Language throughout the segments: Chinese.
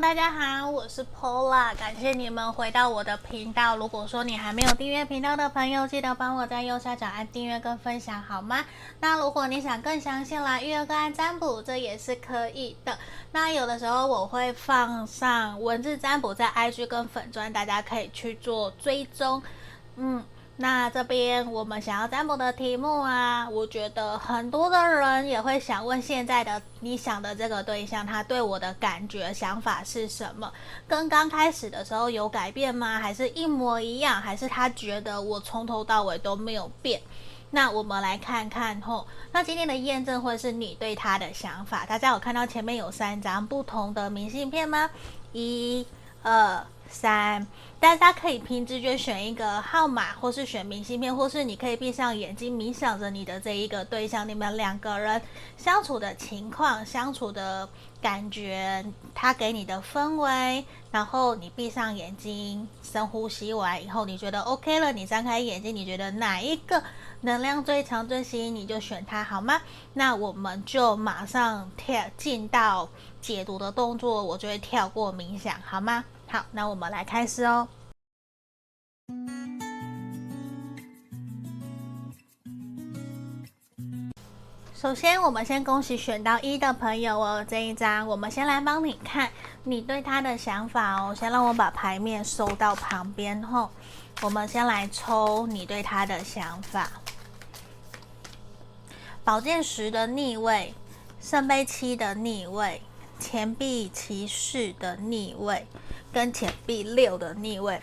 大家好，我是 Paula，感谢你们回到我的频道。如果说你还没有订阅频道的朋友，记得帮我在右下角按订阅跟分享，好吗？那如果你想更详细来预约个案占卜，这也是可以的。那有的时候我会放上文字占卜在 IG 跟粉砖，大家可以去做追踪。嗯。那这边我们想要占卜的题目啊，我觉得很多的人也会想问：现在的你想的这个对象，他对我的感觉、想法是什么？跟刚开始的时候有改变吗？还是一模一样？还是他觉得我从头到尾都没有变？那我们来看看吼。那今天的验证会是你对他的想法。大家有看到前面有三张不同的明信片吗？一、二。三，大家可以凭直觉选一个号码，或是选明信片，或是你可以闭上眼睛冥想着你的这一个对象，你们两个人相处的情况、相处的感觉，他给你的氛围，然后你闭上眼睛，深呼吸完以后，你觉得 OK 了，你张开眼睛，你觉得哪一个能量最强、最吸引你，就选它，好吗？那我们就马上跳进到解读的动作，我就会跳过冥想，好吗？好，那我们来开始哦。首先，我们先恭喜选到一的朋友哦。这一张，我们先来帮你看你对他的想法哦。先让我把牌面收到旁边后，我们先来抽你对他的想法。宝剑十的逆位，圣杯七的逆位，钱币骑士的逆位。跟钱币六的逆位，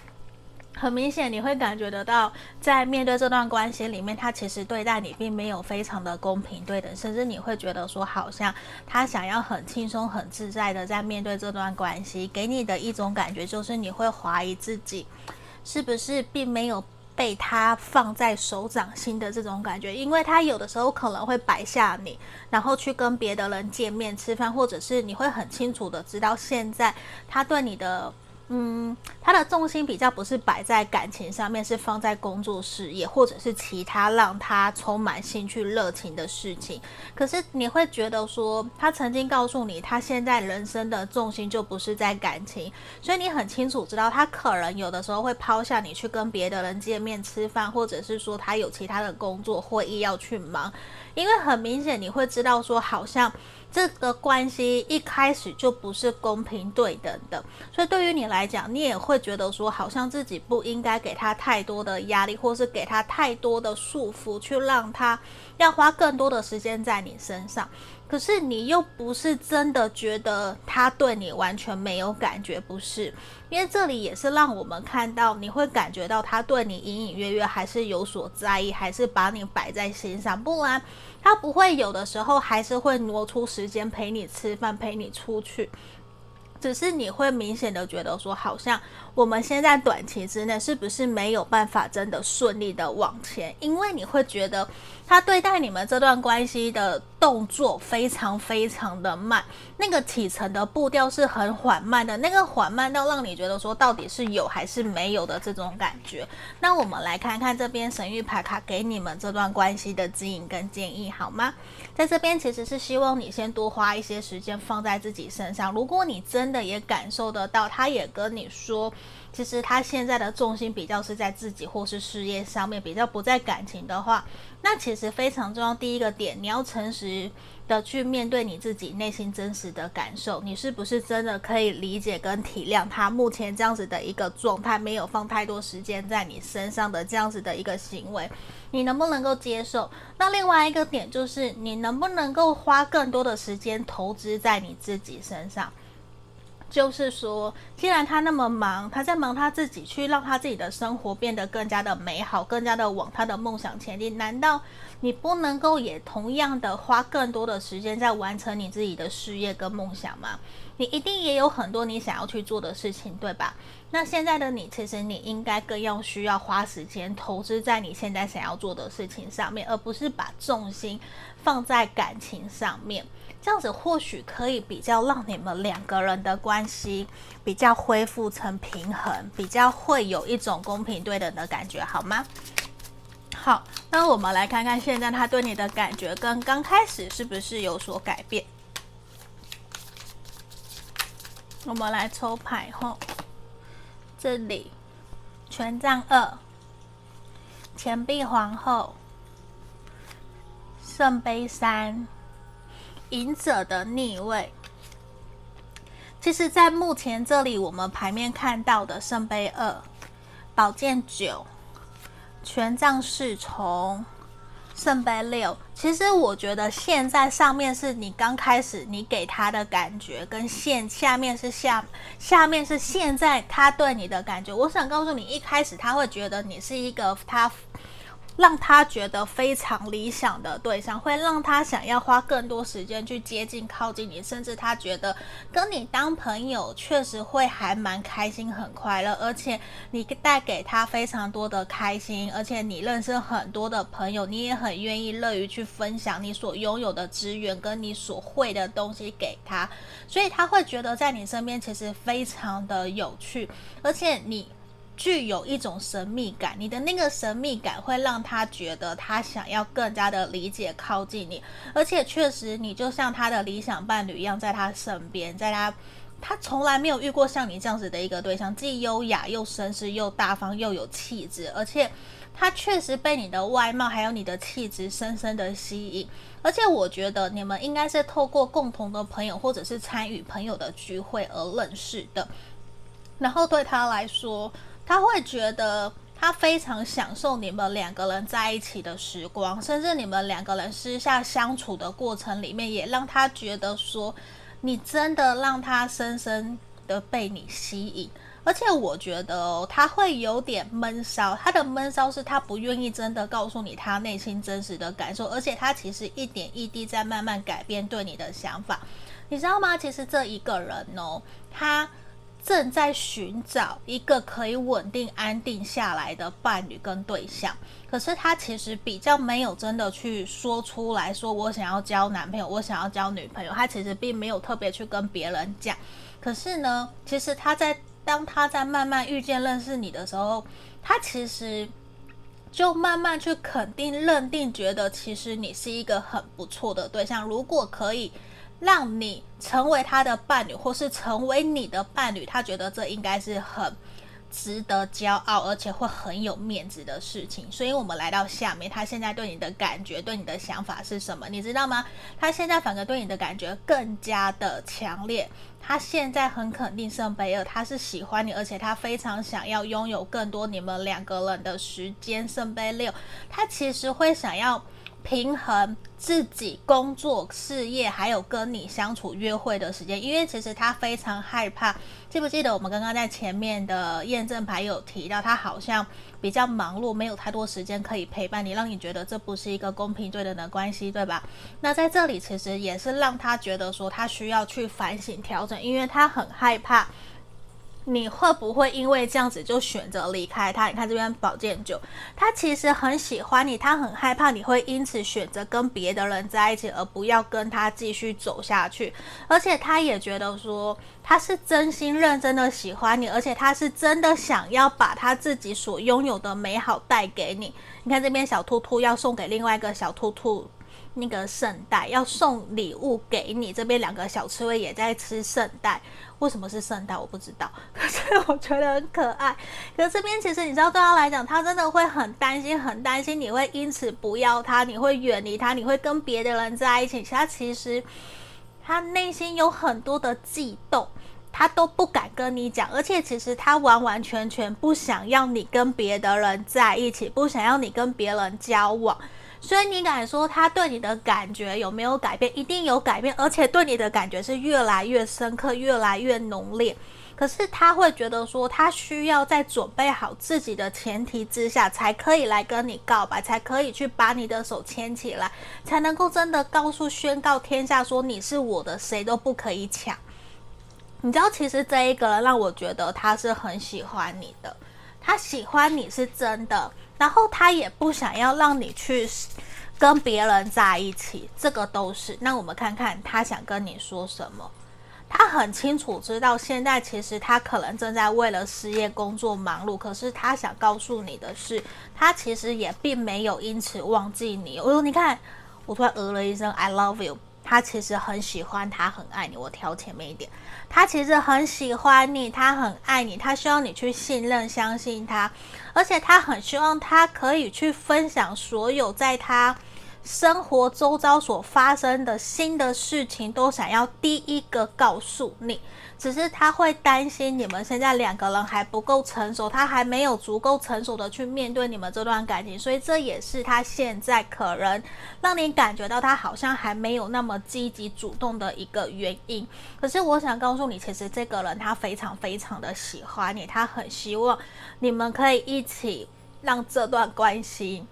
很明显你会感觉得到，在面对这段关系里面，他其实对待你并没有非常的公平对等，甚至你会觉得说，好像他想要很轻松、很自在的在面对这段关系，给你的一种感觉就是你会怀疑自己是不是并没有。被他放在手掌心的这种感觉，因为他有的时候可能会摆下你，然后去跟别的人见面吃饭，或者是你会很清楚的知道现在他对你的。嗯，他的重心比较不是摆在感情上面，是放在工作事业或者是其他让他充满兴趣热情的事情。可是你会觉得说，他曾经告诉你，他现在人生的重心就不是在感情，所以你很清楚知道，他可能有的时候会抛下你去跟别的人见面吃饭，或者是说他有其他的工作会议要去忙，因为很明显你会知道说，好像。这个关系一开始就不是公平对等的，所以对于你来讲，你也会觉得说，好像自己不应该给他太多的压力，或是给他太多的束缚，去让他要花更多的时间在你身上。可是你又不是真的觉得他对你完全没有感觉，不是？因为这里也是让我们看到，你会感觉到他对你隐隐约约还是有所在意，还是把你摆在心上，不然他不会有的时候还是会挪出时间陪你吃饭，陪你出去。只是你会明显的觉得说，好像我们现在短期之内是不是没有办法真的顺利的往前？因为你会觉得他对待你们这段关系的动作非常非常的慢，那个启程的步调是很缓慢的，那个缓慢到让你觉得说到底是有还是没有的这种感觉。那我们来看看这边神諭牌卡给你们这段关系的指引跟建议好吗？在这边其实是希望你先多花一些时间放在自己身上。如果你真的也感受得到，他也跟你说，其实他现在的重心比较是在自己或是事业上面，比较不在感情的话，那其实非常重要。第一个点，你要诚实的去面对你自己内心真实的感受，你是不是真的可以理解跟体谅他目前这样子的一个状态，没有放太多时间在你身上的这样子的一个行为。你能不能够接受？那另外一个点就是，你能不能够花更多的时间投资在你自己身上？就是说，既然他那么忙，他在忙他自己，去让他自己的生活变得更加的美好，更加的往他的梦想前进。难道你不能够也同样的花更多的时间在完成你自己的事业跟梦想吗？你一定也有很多你想要去做的事情，对吧？那现在的你，其实你应该更要需要花时间投资在你现在想要做的事情上面，而不是把重心放在感情上面。这样子或许可以比较让你们两个人的关系比较恢复成平衡，比较会有一种公平对等的感觉，好吗？好，那我们来看看现在他对你的感觉跟刚开始是不是有所改变。我们来抽牌后，这里权杖二、钱币皇后、圣杯三、隐者的逆位。其实，在目前这里，我们牌面看到的圣杯二、宝剑九、权杖侍从、圣杯六，其实我觉得现在上面是你刚开始你给他的感觉，跟现下面是下下面是现在他对你的感觉。我想告诉你，一开始他会觉得你是一个他。让他觉得非常理想的对象，会让他想要花更多时间去接近、靠近你，甚至他觉得跟你当朋友确实会还蛮开心、很快乐，而且你带给他非常多的开心，而且你认识很多的朋友，你也很愿意乐于去分享你所拥有的资源跟你所会的东西给他，所以他会觉得在你身边其实非常的有趣，而且你。具有一种神秘感，你的那个神秘感会让他觉得他想要更加的理解、靠近你，而且确实你就像他的理想伴侣一样，在他身边，在他，他从来没有遇过像你这样子的一个对象，既优雅又绅士又大方又有气质，而且他确实被你的外貌还有你的气质深深的吸引，而且我觉得你们应该是透过共同的朋友或者是参与朋友的聚会而认识的，然后对他来说。他会觉得他非常享受你们两个人在一起的时光，甚至你们两个人私下相处的过程里面，也让他觉得说，你真的让他深深的被你吸引。而且我觉得哦，他会有点闷骚，他的闷骚是他不愿意真的告诉你他内心真实的感受，而且他其实一点一滴在慢慢改变对你的想法，你知道吗？其实这一个人哦，他。正在寻找一个可以稳定安定下来的伴侣跟对象，可是他其实比较没有真的去说出来说，我想要交男朋友，我想要交女朋友，他其实并没有特别去跟别人讲。可是呢，其实他在当他在慢慢遇见认识你的时候，他其实就慢慢去肯定认定，觉得其实你是一个很不错的对象，如果可以。让你成为他的伴侣，或是成为你的伴侣，他觉得这应该是很值得骄傲，而且会很有面子的事情。所以，我们来到下面，他现在对你的感觉、对你的想法是什么？你知道吗？他现在反而对你的感觉更加的强烈。他现在很肯定圣杯二，他是喜欢你，而且他非常想要拥有更多你们两个人的时间。圣杯六，他其实会想要。平衡自己工作、事业，还有跟你相处、约会的时间，因为其实他非常害怕。记不记得我们刚刚在前面的验证牌有提到，他好像比较忙碌，没有太多时间可以陪伴你，让你觉得这不是一个公平对等的关系，对吧？那在这里其实也是让他觉得说，他需要去反省调整，因为他很害怕。你会不会因为这样子就选择离开他？你看这边宝剑九，他其实很喜欢你，他很害怕你会因此选择跟别的人在一起，而不要跟他继续走下去。而且他也觉得说，他是真心认真的喜欢你，而且他是真的想要把他自己所拥有的美好带给你。你看这边小兔兔要送给另外一个小兔兔。那个圣代要送礼物给你，这边两个小刺猬也在吃圣代。为什么是圣代？我不知道，可是我觉得很可爱。可是这边其实你知道，对他来讲，他真的会很担心，很担心你会因此不要他，你会远离他，你会跟别的人在一起。其他其实他内心有很多的悸动，他都不敢跟你讲，而且其实他完完全全不想要你跟别的人在一起，不想要你跟别人交往。所以你敢说他对你的感觉有没有改变？一定有改变，而且对你的感觉是越来越深刻、越来越浓烈。可是他会觉得说，他需要在准备好自己的前提之下，才可以来跟你告白，才可以去把你的手牵起来，才能够真的告诉、宣告天下说你是我的，谁都不可以抢。你知道，其实这一个人让我觉得他是很喜欢你的，他喜欢你是真的。然后他也不想要让你去跟别人在一起，这个都是。那我们看看他想跟你说什么。他很清楚知道，现在其实他可能正在为了事业工作忙碌，可是他想告诉你的是，他其实也并没有因此忘记你。我说，你看，我突然呃了一声，I love you。他其实很喜欢，他很爱你。我挑前面一点，他其实很喜欢你，他很爱你，他希望你去信任、相信他，而且他很希望他可以去分享所有在他。生活周遭所发生的新的事情，都想要第一个告诉你。只是他会担心你们现在两个人还不够成熟，他还没有足够成熟的去面对你们这段感情，所以这也是他现在可能让你感觉到他好像还没有那么积极主动的一个原因。可是我想告诉你，其实这个人他非常非常的喜欢你，他很希望你们可以一起让这段关系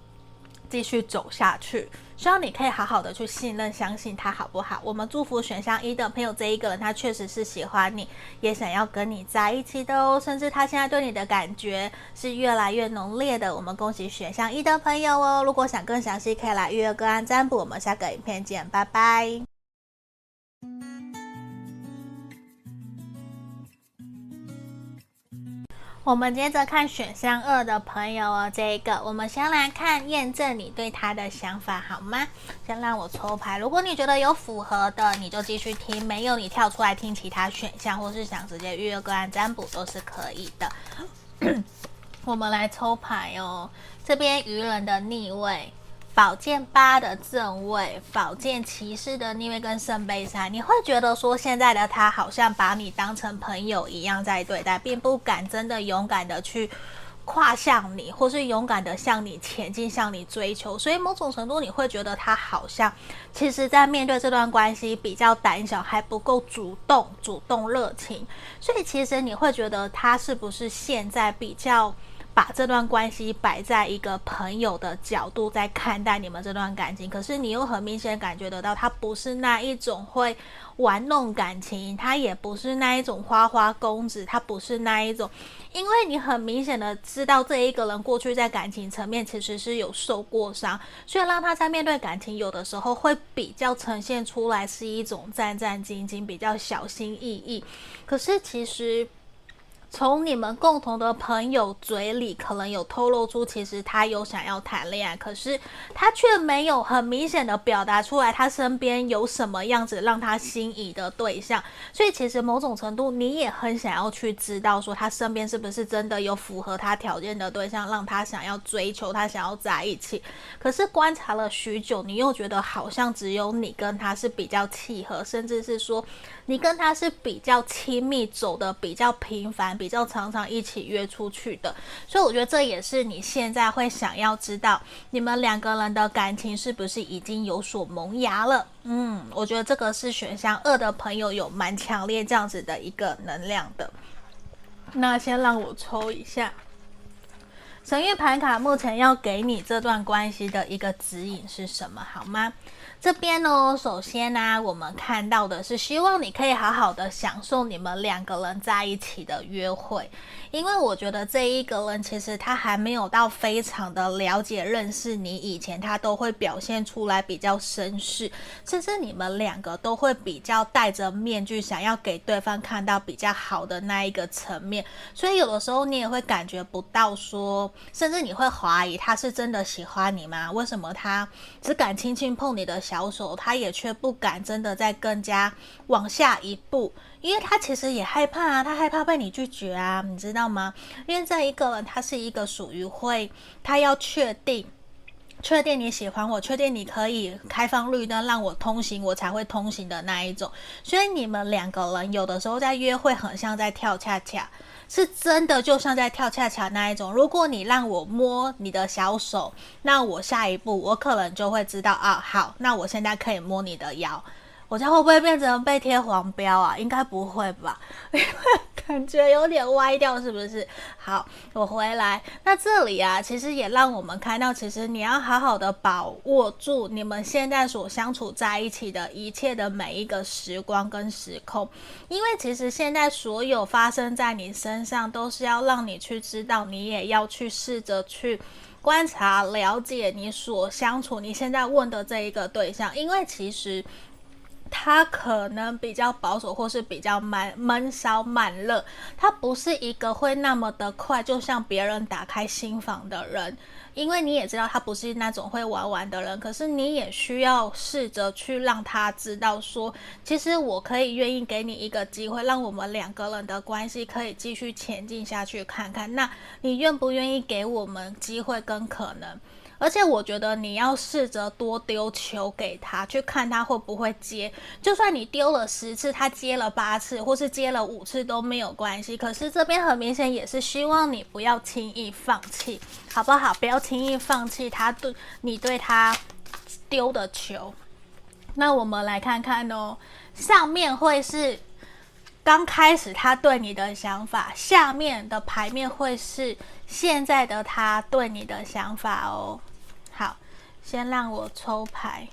继续走下去。希望你可以好好的去信任、相信他，好不好？我们祝福选项一的朋友，这一个人他确实是喜欢你，也想要跟你在一起的哦，甚至他现在对你的感觉是越来越浓烈的。我们恭喜选项一的朋友哦！如果想更详细，可以来预约个案占卜。我们下个影片见，拜拜。我们接着看选项二的朋友哦，这一个我们先来看验证你对他的想法好吗？先让我抽牌，如果你觉得有符合的，你就继续听；没有，你跳出来听其他选项，或是想直接预约个案占卜都是可以的。我们来抽牌哦，这边愚人的逆位。宝剑八的正位，宝剑骑士的逆位跟圣杯三，你会觉得说现在的他好像把你当成朋友一样在对待，并不敢真的勇敢的去跨向你，或是勇敢的向你前进，向你追求。所以某种程度你会觉得他好像其实在面对这段关系比较胆小，还不够主动、主动热情。所以其实你会觉得他是不是现在比较？把这段关系摆在一个朋友的角度在看待你们这段感情，可是你又很明显感觉得到，他不是那一种会玩弄感情，他也不是那一种花花公子，他不是那一种，因为你很明显的知道这一个人过去在感情层面其实是有受过伤，所以让他在面对感情有的时候会比较呈现出来是一种战战兢兢，比较小心翼翼，可是其实。从你们共同的朋友嘴里，可能有透露出，其实他有想要谈恋爱，可是他却没有很明显的表达出来，他身边有什么样子让他心仪的对象。所以其实某种程度，你也很想要去知道，说他身边是不是真的有符合他条件的对象，让他想要追求，他想要在一起。可是观察了许久，你又觉得好像只有你跟他是比较契合，甚至是说你跟他是比较亲密，走得比较频繁。比较常常一起约出去的，所以我觉得这也是你现在会想要知道你们两个人的感情是不是已经有所萌芽了。嗯，我觉得这个是选项二的朋友有蛮强烈这样子的一个能量的。那先让我抽一下神諭牌卡，目前要给你这段关系的一个指引是什么，好吗？这边呢，首先呢、我们看到的是希望你可以好好的享受你们两个人在一起的约会，因为我觉得这一个人其实他还没有到非常的了解认识你，以前他都会表现出来比较绅士，甚至你们两个都会比较戴着面具，想要给对方看到比较好的那一个层面，所以有的时候你也会感觉不到说，甚至你会怀疑他是真的喜欢你吗？为什么他只敢轻轻碰你的小手，他也却不敢真的再更加往下一步，因为他其实也害怕啊，他害怕被你拒绝啊，你知道吗？因为这一个人，他是一个属于会，他要确定，确定你喜欢我，确定你可以开放绿灯让我通行，我才会通行的那一种。所以你们两个人有的时候在约会，很像在跳恰恰。是真的，就像在跳恰恰那一种。如果你让我摸你的小手，那我下一步我可能就会知道啊，好，那我现在可以摸你的腰。我家会不会变成被贴黄标啊？应该不会吧？因 为感觉有点歪掉，是不是？好，我回来。那这里啊，其实也让我们看到，其实你要好好的把握住你们现在所相处在一起的一切的每一个时光跟时空，因为其实现在所有发生在你身上，都是要让你去知道，你也要去试着去观察、了解你所相处、你现在问的这一个对象，因为其实。他可能比较保守，或是比较慢闷骚慢热，他不是一个会那么的快就向别人打开心房的人。因为你也知道他不是那种会玩玩的人，可是你也需要试着去让他知道说，其实我可以愿意给你一个机会，让我们两个人的关系可以继续前进下去看看。那你愿不愿意给我们机会跟可能？而且我觉得你要试着多丢球给他，去看他会不会接。就算你丢了十次，他接了八次，或是接了五次都没有关系。可是这边很明显也是希望你不要轻易放弃，好不好？不要轻易放弃他对你对他丢的球。那我们来看看哦，上面会是刚开始他对你的想法，下面的牌面会是现在的他对你的想法哦。先让我抽牌。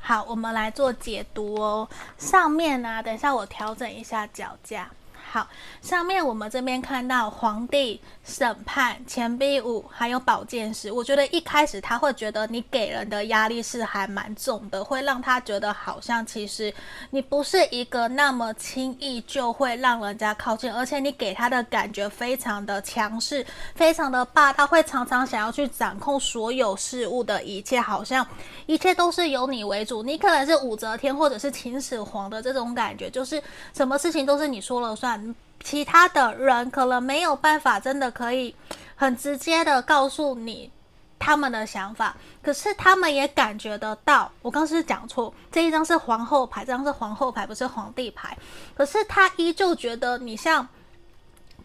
好，我们来做解读哦。上面呢，等一下我调整一下脚架。好，上面我们这边看到皇帝、审判、钱币五，还有宝剑十。我觉得一开始他会觉得你给人的压力是还蛮重的，会让他觉得好像其实你不是一个那么轻易就会让人家靠近，而且你给他的感觉非常的强势，非常的霸，他会常常想要去掌控所有事物的一切，好像一切都是由你为主。你可能是武则天或者是秦始皇的这种感觉，就是什么事情都是你说了算。其他的人可能没有办法，真的可以很直接的告诉你他们的想法，可是他们也感觉得到。我刚刚是讲错，这一张是皇后牌，这张是皇后牌，不是皇帝牌。可是他依旧觉得你像。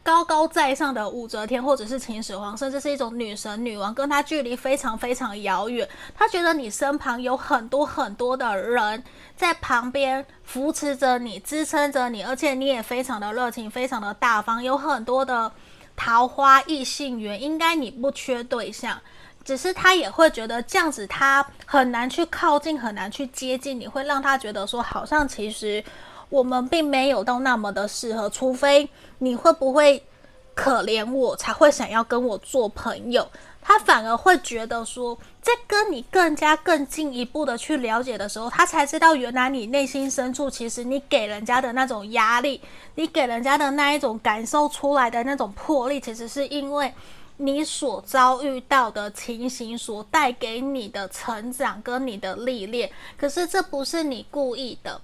高高在上的武则天，或者是秦始皇，甚至是一种女神、女王，跟他距离非常非常遥远。他觉得你身旁有很多很多的人在旁边扶持着你、支撑着你，而且你也非常的热情、非常的大方，有很多的桃花异性缘，应该你不缺对象。只是他也会觉得这样子，他很难去靠近，很难去接近你，会让他觉得说，好像其实。我们并没有到那么的适合，除非你会不会可怜我，才会想要跟我做朋友。他反而会觉得说，在跟你更加更进一步的去了解的时候，他才知道原来你内心深处，其实你给人家的那种压力，你给人家的那一种感受出来的那种魄力，其实是因为你所遭遇到的情形所带给你的成长跟你的历练。可是这不是你故意的。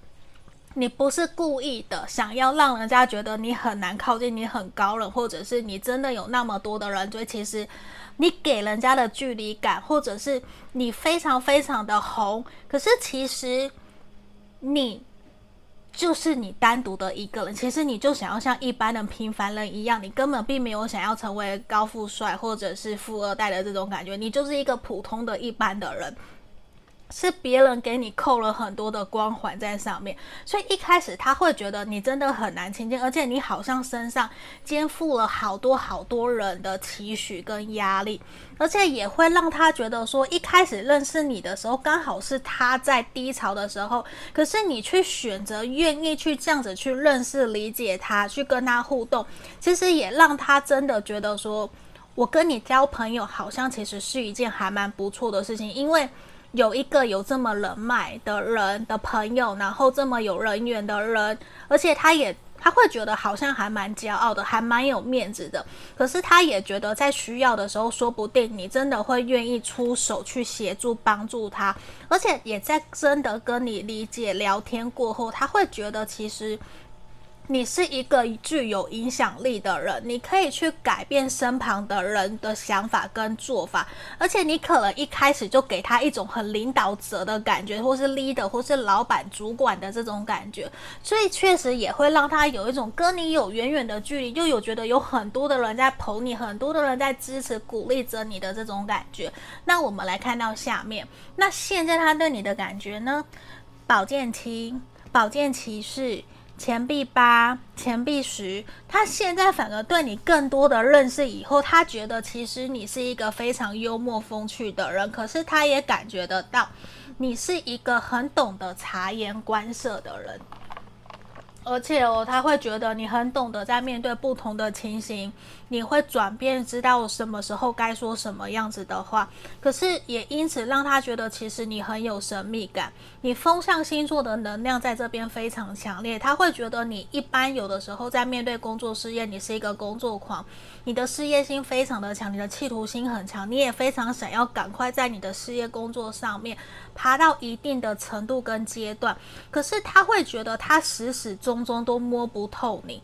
你不是故意的，想要让人家觉得你很难靠近，你很高冷，或者是你真的有那么多的人追。其实你给人家的距离感，或者是你非常非常的红，可是其实你就是你单独的一个人。其实你就想要像一般的平凡人一样，你根本并没有想要成为高富帅或者是富二代的这种感觉，你就是一个普通的一般的人。是别人给你扣了很多的光环在上面，所以一开始他会觉得你真的很难亲近，而且你好像身上肩负了好多好多人的期许跟压力，而且也会让他觉得说，一开始认识你的时候，刚好是他在低潮的时候，可是你去选择愿意去这样子去认识、理解他，去跟他互动，其实也让他真的觉得说，我跟你交朋友好像其实是一件还蛮不错的事情，因为。有一个有这么人脉的人的朋友，然后这么有人缘的人，而且他也他会觉得好像还蛮骄傲的，还蛮有面子的。可是他也觉得在需要的时候，说不定你真的会愿意出手去协助帮助他，而且也在真的跟你理解聊天过后，他会觉得其实。你是一个具有影响力的人，你可以去改变身旁的人的想法跟做法，而且你可能一开始就给他一种很领导者的感觉，或是 leader，或是老板、主管的这种感觉，所以确实也会让他有一种跟你有远远的距离，又有觉得有很多的人在捧你，很多的人在支持、鼓励着你的这种感觉。那我们来看到下面，那现在他对你的感觉呢？宝剑七，宝剑骑士。钱币八，钱币十，他现在反而对你更多的认识以后，他觉得其实你是一个非常幽默风趣的人，可是他也感觉得到你是一个很懂得察言观色的人。而且哦，他会觉得你很懂得在面对不同的情形，你会转变，知道什么时候该说什么样子的话。可是也因此让他觉得，其实你很有神秘感。你风象星座的能量在这边非常强烈，他会觉得你一般有的时候在面对工作事业，你是一个工作狂，你的事业心非常的强，你的企图心很强，你也非常想要赶快在你的事业工作上面爬到一定的程度跟阶段。可是他会觉得他始始终终都摸不透你，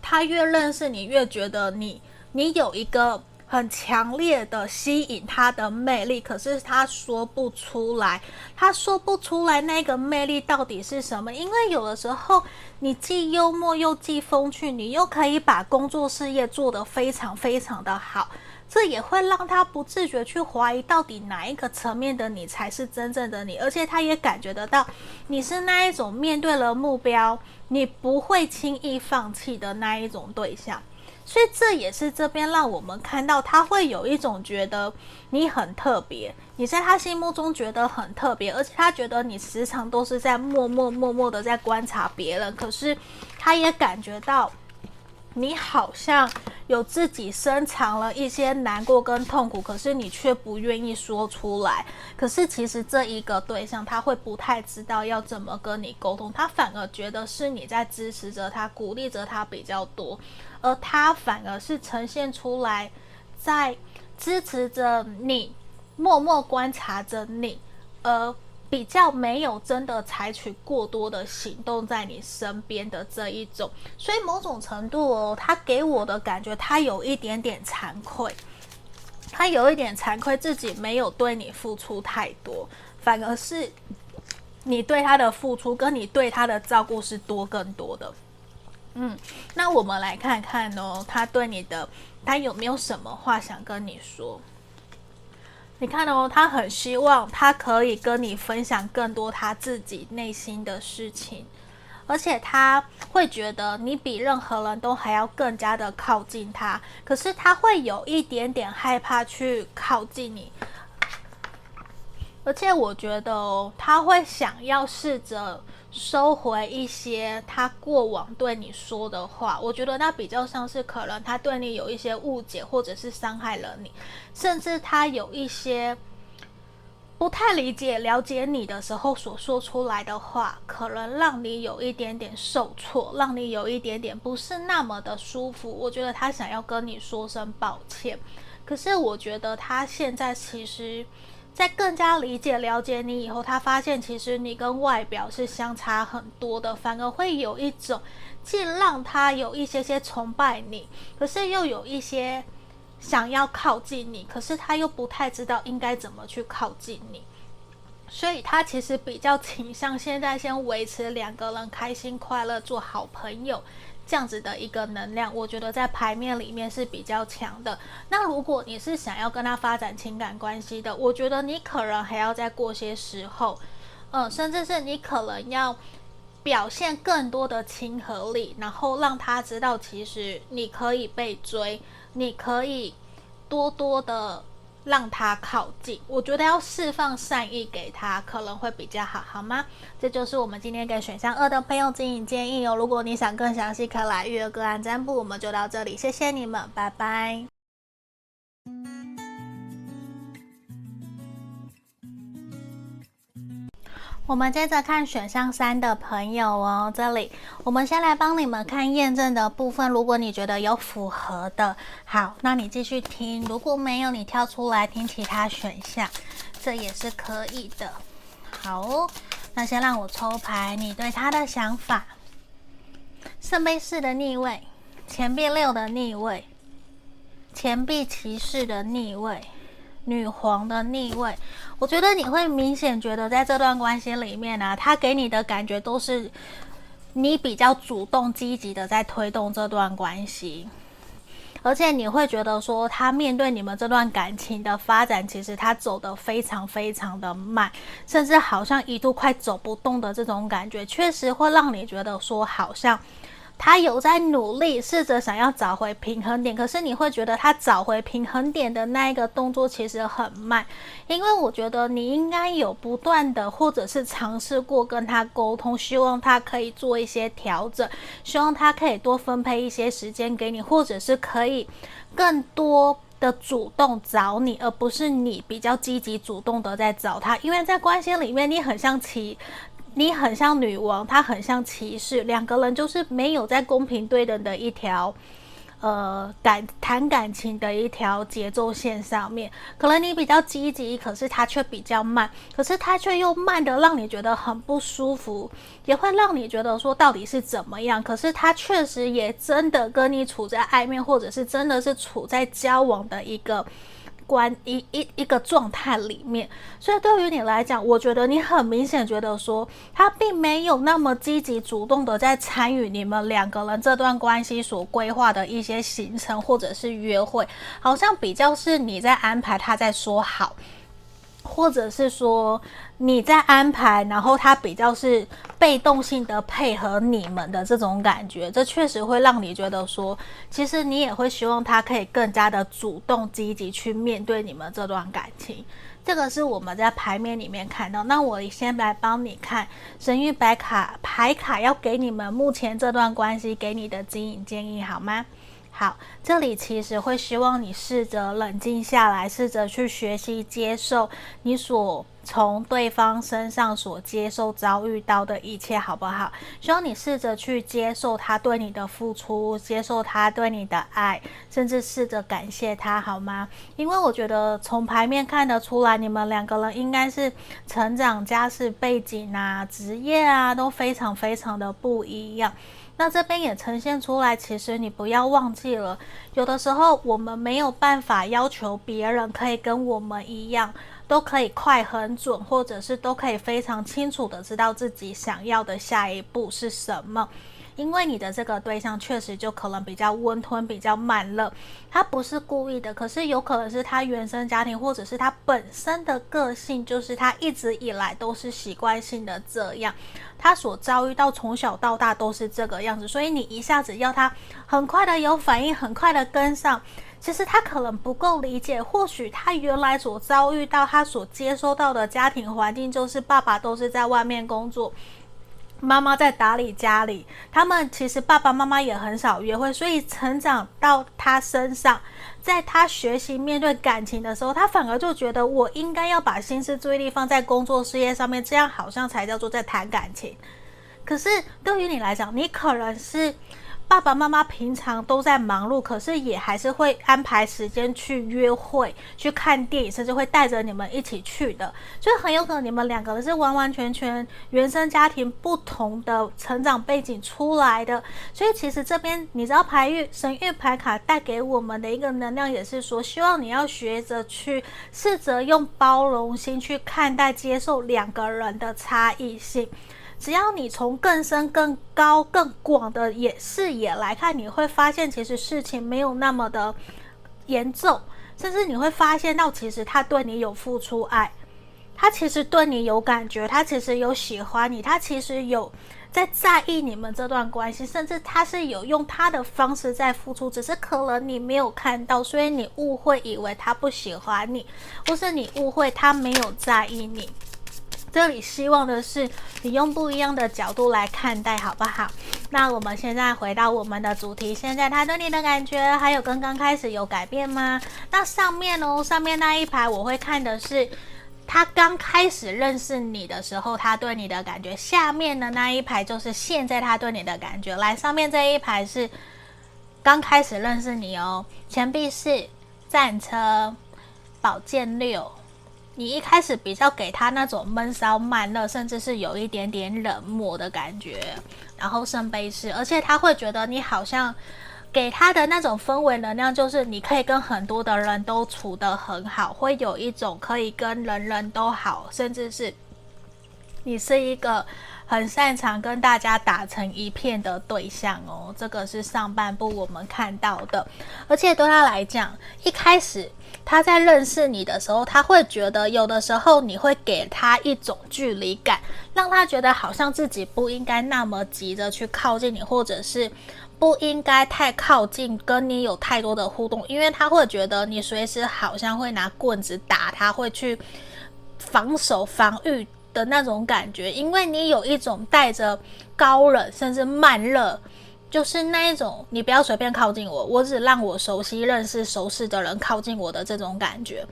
他越认识你，越觉得你你有一个很强烈的吸引他的魅力，可是他说不出来，他说不出来那个魅力到底是什么？因为有的时候你既幽默又既风趣，你又可以把工作事业做得非常非常的好。这也会让他不自觉去怀疑，到底哪一个层面的你才是真正的你，而且他也感觉得到你是那一种面对了目标，你不会轻易放弃的那一种对象。所以这也是这边让我们看到，他会有一种觉得你很特别，你在他心目中觉得很特别，而且他觉得你时常都是在默默默默的在观察别人，可是他也感觉到。你好像有自己深藏了一些难过跟痛苦，可是你却不愿意说出来。可是其实这一个对象他会不太知道要怎么跟你沟通，他反而觉得是你在支持着他，鼓励着他比较多，而他反而是呈现出来在支持着你，默默观察着你，而。比较没有真的采取过多的行动在你身边的这一种，所以某种程度哦，他给我的感觉，他有一点点惭愧，他有一点惭愧自己没有对你付出太多，反而是你对他的付出跟你对他的照顾是多更多的。嗯，那我们来看看哦，他对你的，他有没有什么话想跟你说？你看哦，他很希望他可以跟你分享更多他自己内心的事情，而且他会觉得你比任何人都还要更加的靠近他，可是他会有一点点害怕去靠近你，而且我觉得，他会想要试着。收回一些他过往对你说的话，我觉得那比较像是可能他对你有一些误解，或者是伤害了你，甚至他有一些不太理解、了解你的时候所说出来的话，可能让你有一点点受挫，让你有一点点不是那么的舒服。我觉得他想要跟你说声抱歉，可是我觉得他现在其实。在更加理解、了解你以后，他发现其实你跟外表是相差很多的，反而会有一种既让他有一些些崇拜你，可是又有一些想要靠近你，可是他又不太知道应该怎么去靠近你，所以他其实比较倾向现在先维持两个人开心快乐，做好朋友。这样子的一个能量，我觉得在牌面里面是比较强的。那如果你是想要跟他发展情感关系的，我觉得你可能还要再过些时候，嗯，甚至是你可能要表现更多的亲和力，然后让他知道其实你可以被追，你可以多多的。让他靠近，我觉得要释放善意给他可能会比较好，好吗？这就是我们今天给选项二的朋友指引建议哦。如果你想更详细，可以来预约个案占卜。我们就到这里，谢谢你们，拜拜。我们接着看选项三的朋友哦，这里我们先来帮你们看验证的部分。如果你觉得有符合的，好，那你继续听；如果没有，你跳出来听其他选项，这也是可以的。好哦，那先让我抽牌，你对他的想法：圣杯四的逆位，钱币六的逆位，钱币骑士的逆位。女皇的逆位，我觉得你会明显觉得在这段关系里面呢、他给你的感觉都是你比较主动积极的在推动这段关系，而且你会觉得说他面对你们这段感情的发展，其实他走得非常非常的慢，甚至好像一度快走不动的这种感觉，确实会让你觉得说好像他有在努力，试着想要找回平衡点，可是你会觉得他找回平衡点的那一个动作其实很慢，因为我觉得你应该有不断的或者是尝试过跟他沟通，希望他可以做一些调整，希望他可以多分配一些时间给你，或者是可以更多的主动找你，而不是你比较积极主动的在找他，因为在关系里面你很像其。你很像女王，他很像骑士，两个人就是没有在公平对等的一条，呃，感谈感情的一条节奏线上面。可能你比较积极，可是他却比较慢，可是他却又慢得让你觉得很不舒服，也会让你觉得说到底是怎么样。可是他确实也真的跟你处在暧昧，或者是真的是处在交往的一个。关一一一个状态里面，所以对于你来讲，我觉得你很明显觉得说，他并没有那么积极主动的在参与你们两个人这段关系所规划的一些行程或者是约会，好像比较是你在安排，他在说好。或者是说你在安排，然后他比较是被动性的配合你们的这种感觉，这确实会让你觉得说，其实你也会希望他可以更加的主动积极去面对你们这段感情。这个是我们在牌面里面看到。那我先来帮你看神諭牌卡牌卡要给你们目前这段关系给你的经营建议，好吗？好，这里其实会希望你试着冷静下来，试着去学习接受你所从对方身上所接受遭遇到的一切，好不好？希望你试着去接受他对你的付出，接受他对你的爱，甚至试着感谢他，好吗？因为我觉得从牌面看得出来，你们两个人应该是成长、家世背景啊、职业啊都非常非常的不一样。那这边也呈现出来，其实你不要忘记了，有的时候我们没有办法要求别人可以跟我们一样，都可以快很准，或者是都可以非常清楚的知道自己想要的下一步是什么。因为你的这个对象确实就可能比较温吞，比较慢热，他不是故意的，可是有可能是他原生家庭，或者是他本身的个性，就是他一直以来都是习惯性的这样，他所遭遇到从小到大都是这个样子，所以你一下子要他很快的有反应，很快的跟上，其实他可能不够理解，或许他原来所遭遇到，他所接收到的家庭环境，就是爸爸都是在外面工作。妈妈在打理家里，他们其实爸爸妈妈也很少约会，所以成长到他身上，在他学习面对感情的时候，他反而就觉得我应该要把心思注意力放在工作事业上面，这样好像才叫做在谈感情。可是对于你来讲，你可能是。爸爸妈妈平常都在忙碌，可是也还是会安排时间去约会、去看电影，甚至会带着你们一起去的。所以很有可能你们两个人是完完全全原生家庭不同的成长背景出来的。所以其实这边你知道牌諭神諭牌卡带给我们的一个能量，也是说希望你要学着去试着用包容心去看待、接受两个人的差异性。只要你从更深、更高、更广的眼视野来看，你会发现其实事情没有那么的严重，甚至你会发现到其实他对你有付出爱，他其实对你有感觉，他其实有喜欢你，他其实有在在意你们这段关系，甚至他是有用他的方式在付出，只是可能你没有看到，所以你误会以为他不喜欢你，或是你误会他没有在意你。这里希望的是你用不一样的角度来看待，好不好？那我们现在回到我们的主题，现在他对你的感觉还有跟刚开始有改变吗？那上面哦，上面那一排我会看的是他刚开始认识你的时候，他对你的感觉。下面的那一排就是现在他对你的感觉。来，上面这一排是刚开始认识你哦，钱币是、战车、宝剑六。你一开始比较给他那种闷骚慢热，甚至是有一点点冷漠的感觉，然后圣杯四，而且他会觉得你好像给他的那种氛围能量，就是你可以跟很多的人都处得很好，会有一种可以跟人人都好，甚至是你是一个很擅长跟大家打成一片的对象哦。这个是上半部我们看到的，而且对他来讲，一开始他在认识你的时候，他会觉得有的时候你会给他一种距离感，让他觉得好像自己不应该那么急着去靠近你，或者是。不应该太靠近，跟你有太多的互动，因为他会觉得你随时好像会拿棍子打他，会去防守、防御的那种感觉。因为你有一种带着高冷甚至慢热，就是那一种你不要随便靠近我，我只让我熟悉、认识、熟识的人靠近我的这种感觉。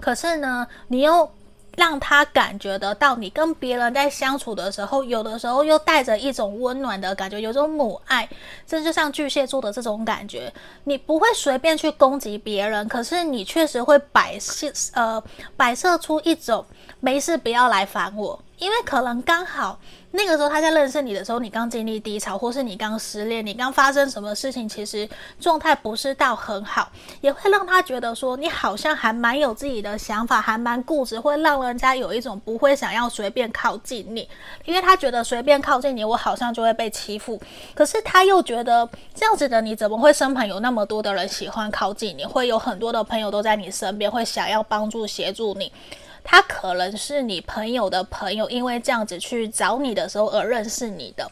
可是呢，你又。让他感觉得到，你跟别人在相处的时候，有的时候又带着一种温暖的感觉，有种母爱，这就像巨蟹座的这种感觉。你不会随便去攻击别人，可是你确实会摆设呃摆设出一种没事不要来烦我，因为可能刚好。那个时候他在认识你的时候，你刚经历低潮，或是你刚失恋，你刚发生什么事情，其实状态不是到很好，也会让他觉得说你好像还蛮有自己的想法，还蛮固执，会让人家有一种不会想要随便靠近你，因为他觉得随便靠近你，我好像就会被欺负。可是他又觉得这样子的你怎么会身旁有那么多的人喜欢靠近你，会有很多的朋友都在你身边，会想要帮助协助你。他可能是你朋友的朋友，因为这样子去找你的时候而认识你的。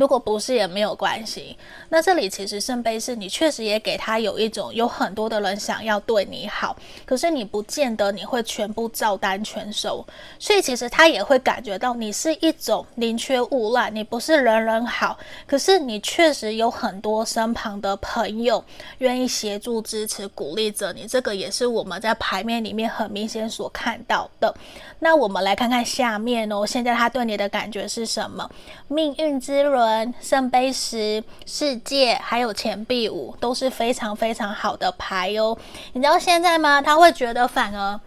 如果不是也没有关系。那这里其实圣杯是你确实也给他有一种有很多的人想要对你好，可是你不见得你会全部照单全收，所以其实他也会感觉到你是一种宁缺毋滥，你不是人人好，可是你确实有很多身旁的朋友愿意协助、支持、鼓励着你。这个也是我们在牌面里面很明显所看到的。那我们来看看下面哦，现在他对你的感觉是什么？命运之轮、圣杯十、世界，还有钱币五，都是非常非常好的牌哦。你知道现在吗？他会觉得反而。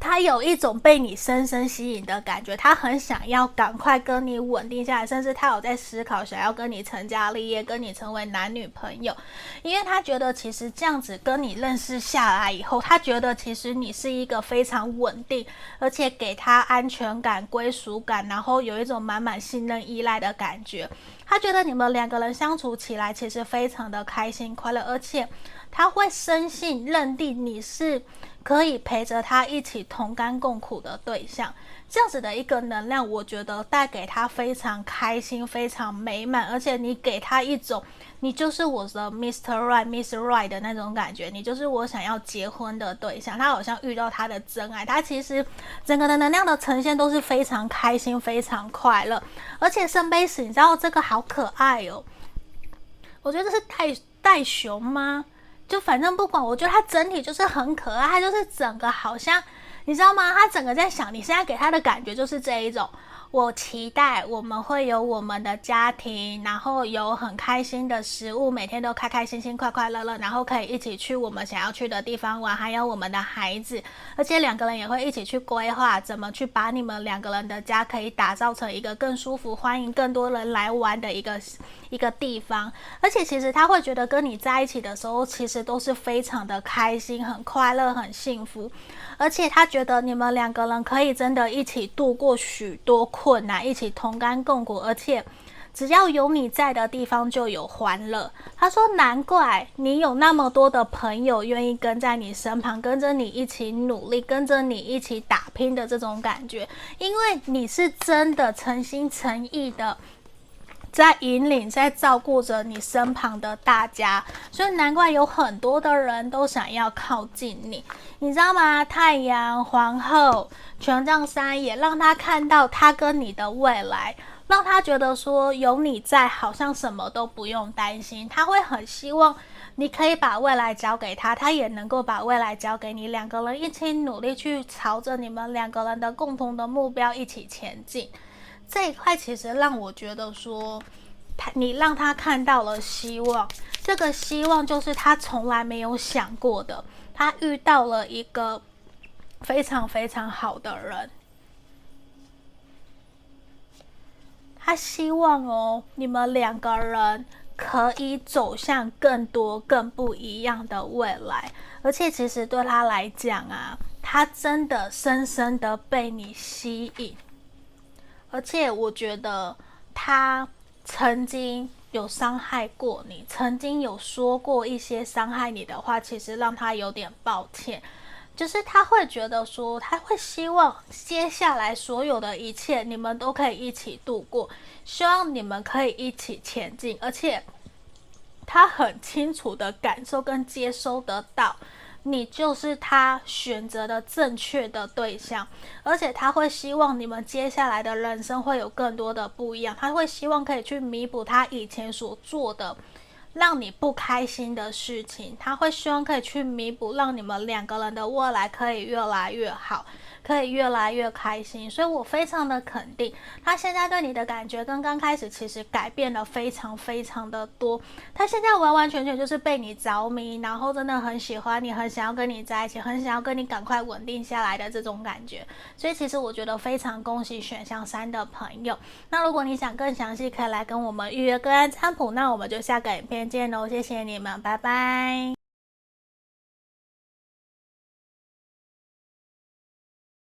他有一种被你深深吸引的感觉，他很想要赶快跟你稳定下来，甚至他有在思考想要跟你成家立业，跟你成为男女朋友，因为他觉得其实这样子跟你认识下来以后，他觉得其实你是一个非常稳定，而且给他安全感、归属感，然后有一种满满信任、依赖的感觉。他觉得你们两个人相处起来其实非常的开心快乐，而且他会深信认定你是。可以陪着他一起同甘共苦的对象，这样子的一个能量，我觉得带给他非常开心、非常美满，而且你给他一种，你就是我的 Mr. Right、Miss Right 的那种感觉，你就是我想要结婚的对象。他好像遇到他的真爱，他其实整个的能量的呈现都是非常开心、非常快乐，而且圣杯十，你知道这个好可爱哦，我觉得这是袋袋熊吗？就反正不管，我觉得他整体就是很可爱，他就是整个好像，你知道吗？他整个在想，你现在给他的感觉就是这一种。我期待我们会有我们的家庭，然后有很开心的食物，每天都开开心心、快快乐乐，然后可以一起去我们想要去的地方玩，还有我们的孩子，而且两个人也会一起去规划怎么去把你们两个人的家可以打造成一个更舒服、欢迎更多人来玩的一个一个地方。而且其实他会觉得跟你在一起的时候，其实都是非常的开心、很快乐、很幸福。而且他觉得你们两个人可以真的一起度过许多困难，一起同甘共苦，而且只要有你在的地方就有欢乐。他说：“难怪你有那么多的朋友愿意跟在你身旁，跟着你一起努力，跟着你一起打拼的这种感觉，因为你是真的诚心诚意的。”在引领，在照顾着你身旁的大家，所以难怪有很多的人都想要靠近你，你知道吗？太阳、皇后、权杖三也让他看到他跟你的未来，让他觉得说有你在，好像什么都不用担心。他会很希望你可以把未来交给他，他也能够把未来交给你，两个人一起努力去朝着你们两个人的共同的目标一起前进。这一块其实让我觉得说，他你让他看到了希望，这个希望就是他从来没有想过的。他遇到了一个非常非常好的人，他希望哦，你们两个人可以走向更多更不一样的未来。而且其实对他来讲啊，他真的深深的被你吸引。而且我觉得他曾经有伤害过你，曾经有说过一些伤害你的话，其实让他有点抱歉。就是他会觉得说，他会希望接下来所有的一切你们都可以一起度过，希望你们可以一起前进，而且他很清楚的感受跟接收得到，你就是他选择的正确的对象，而且他会希望你们接下来的人生会有更多的不一样，他会希望可以去弥补他以前所做的。让你不开心的事情，他会希望可以去弥补，让你们两个人的未来可以越来越好。可以越来越开心，所以我非常的肯定，他现在对你的感觉跟刚开始其实改变了非常非常的多。他现在完完全全就是被你着迷，然后真的很喜欢你，很想要跟你在一起，很想要跟你赶快稳定下来的这种感觉。所以其实我觉得非常恭喜选项三的朋友。那如果你想更详细，可以来跟我们预约个案占卜。那我们就下个影片见喽，谢谢你们，拜拜。